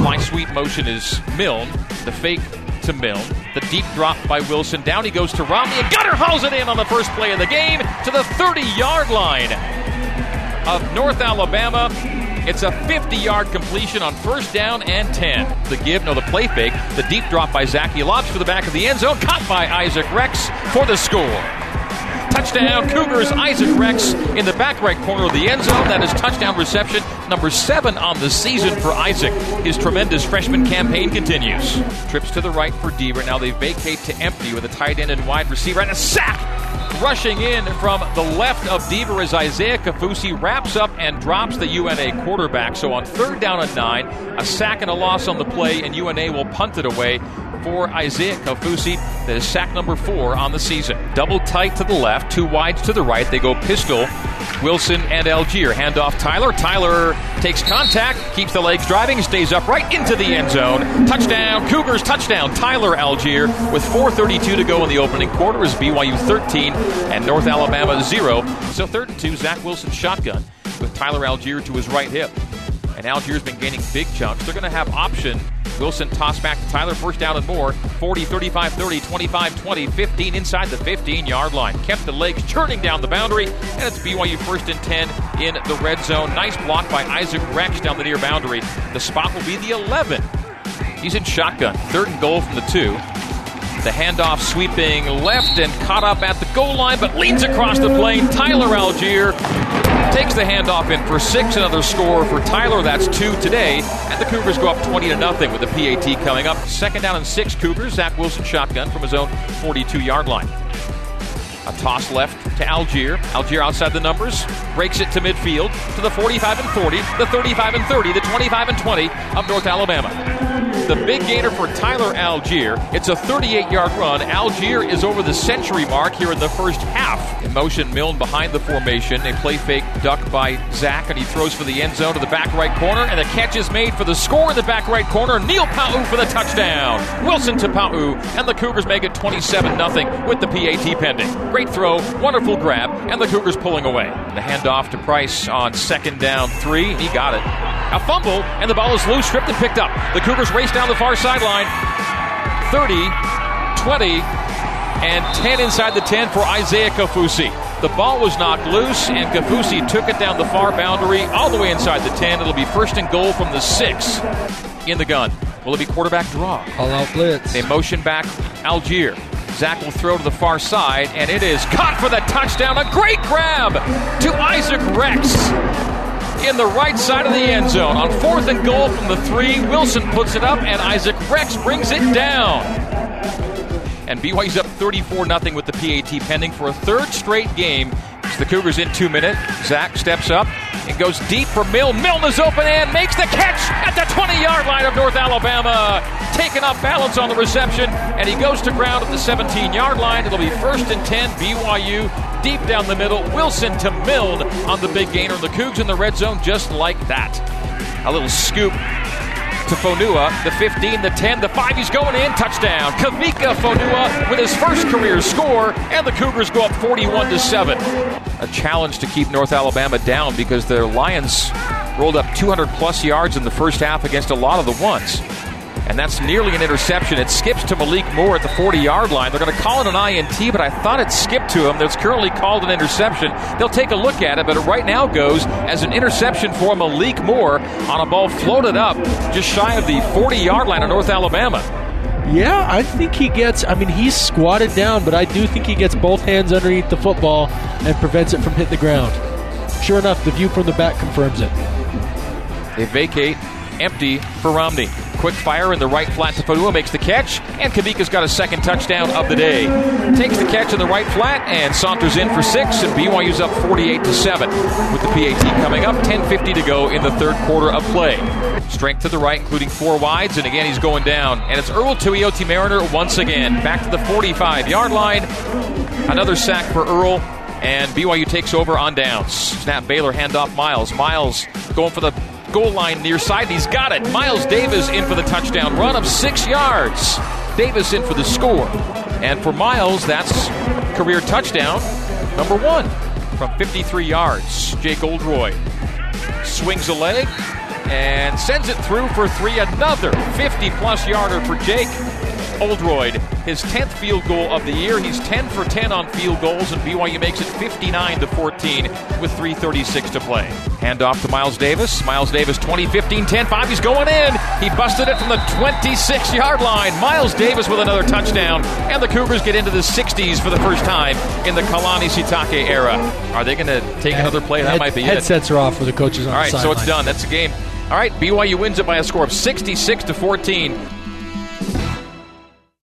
Fly sweep motion is Milne. The fake to Milne. The deep drop by Wilson. Down he goes to Romney, and Gunner hauls it in on the first play of the game to the 30 yard line of North Alabama. It's a 50 yard completion on first down and 10. The give, no, the play fake. The deep drop by Zach. lobs for the back of the end zone. Caught by Isaac Rex for the score. Touchdown, Cougars. Isaac Rex in the back right corner of the end zone. That is touchdown reception number seven on the season for Isaac. His tremendous freshman campaign continues. Trips to the right for Deaver. Now they vacate to empty with a tight end and wide receiver and a sack. Rushing in from the left of Deaver as Isaiah Kaufusi wraps up and drops the UNA quarterback. So on third down and nine, a sack and a loss on the play, and UNA will punt it away for Isaiah Kaufusi. That is sack number four on the season. Double tight to the left, two wides to the right. They go pistol. Wilson and Allgeier. hand off Tyler. Tyler takes contact, keeps the legs driving, stays upright into the end zone. Touchdown, Cougars touchdown. Tyler Allgeier with 4:32 to go in the opening quarter is BYU 13 and North Alabama 0. So third and two, Zach Wilson shotgun with Tyler Allgeier to his right hip. And Allgeier's been gaining big chunks. They're going to have option Wilson toss back to Tyler, first down and more. 40, 35, 30, 25, 20, 15 inside the 15 yard line. Kept the legs churning down the boundary, and it's BYU first and 10 in the red zone. Nice block by Isaac Rex down the near boundary. The spot will be the 11. He's in shotgun. Third and goal from the two. The handoff sweeping left and caught up at the goal line, but leads across the plane. Tyler Allgeier takes the handoff in for six. Another score for Tyler. That's two today. And the Cougars go up 20 to nothing with the PAT coming up. Second down and six Cougars. Zach Wilson shotgun from his own 42 yard line. A toss left to Allgeier. Allgeier outside the numbers. Breaks it to midfield to the 45 and 40, the 35 and 30, the 25 and 20 of North Alabama the big gainer for Tyler Allgeier. It's a 38 yard run. Allgeier is over the century mark here in the first half. In motion, Milne behind the formation. A play fake duck by Zach, and he throws for the end zone to the back right corner, and the catch is made for the score in the back right corner. Neil Pau'u for the touchdown. Wilson to Pau'u, and the Cougars make it 27 0 with the PAT pending. Great throw, wonderful grab, and the Cougars pulling away. The handoff to Price on second down three. He got it. A fumble, and the ball is loose, stripped and picked up. The Cougars race down the far sideline. 30, 20, and 10 inside the 10 for Isaiah Kaufusi. The ball was knocked loose, and Kaufusi took it down the far boundary all the way inside the 10. It'll be first and goal from the 6 in the gun. Will it be quarterback draw? All out blitz. They motion back Allgeier. Zach will throw to the far side, and it is caught for the touchdown. A great grab to Isaac Rex in the right side of the end zone. On fourth and goal from the three, Wilson puts it up, and Isaac Rex brings it down. And BYU's up 34 0 with the PAT pending for a third straight game. It's the Cougars in two minutes. Zach steps up and goes deep for. Milne is open and makes the catch at the 20 yard line of North Alabama. Taking off balance on the reception, and he goes to ground at the 17 yard line. It'll be first and 10, BYU deep down the middle. Wilson to Milne on the big gainer. The Cougs in the red zone just like that. A little scoop to Fonua. The 15, the 10, the 5. He's going in. Touchdown. Kavika Fonua with his first career score, and the Cougars go up 41 to 7. A challenge to keep North Alabama down because their Lions rolled up 200 plus yards in the first half against a lot of the ones and that's nearly an interception. It skips to Malik Moore at the 40 yard line. They're going to call it an INT, but I thought it skipped to him. That's currently called an interception. They'll take a look at it, but it right now goes as an interception for Malik Moore on a ball floated up just shy of the 40 yard line of North Alabama. Yeah, I think he gets. I mean, he's squatted down, but I do think he gets both hands underneath the football and prevents it from hitting the ground. Sure enough, the view from the back confirms it. They vacate empty for Romney. Quick fire in the right flat to Fonua makes the catch, and Kavika's got a second touchdown of the day. Takes the catch in the right flat and saunters in for six, and BYU's up 48 to 7 with the PAT coming up. 10:50 to go in the third quarter of play. Strength to the right, including four wides, and again he's going down. And it's Earl Tuioti Mariner once again back to the 45 yard line. Another sack for Earl. And BYU takes over on downs. Snap Baylor handoff Miles. Miles going for the goal line near side. He's got it. Miles Davis in for the touchdown run of six yards. Davis in for the score. And for Miles, that's career touchdown number one. from 53 yards. Jake Oldroyd swings a leg and sends it through for three. Another 50 plus yarder for Jake. Oldroyd, his 10th field goal of the year. He's 10 for 10 on field goals, and BYU makes it 59 to 14 with 3:36 to play. Hand off to Miles Davis. Miles Davis, 2015 10 5. He's going in. He busted it from the 26 yard line. Miles Davis with another touchdown, and the Cougars get into the 60s for the first time in the Kalani Sitake era. Are they going to take another play? That Head- might be it. Headsets are off for the coaches on All right, the so it's done. That's the game. All right, BYU wins it by a score of 66 to 14.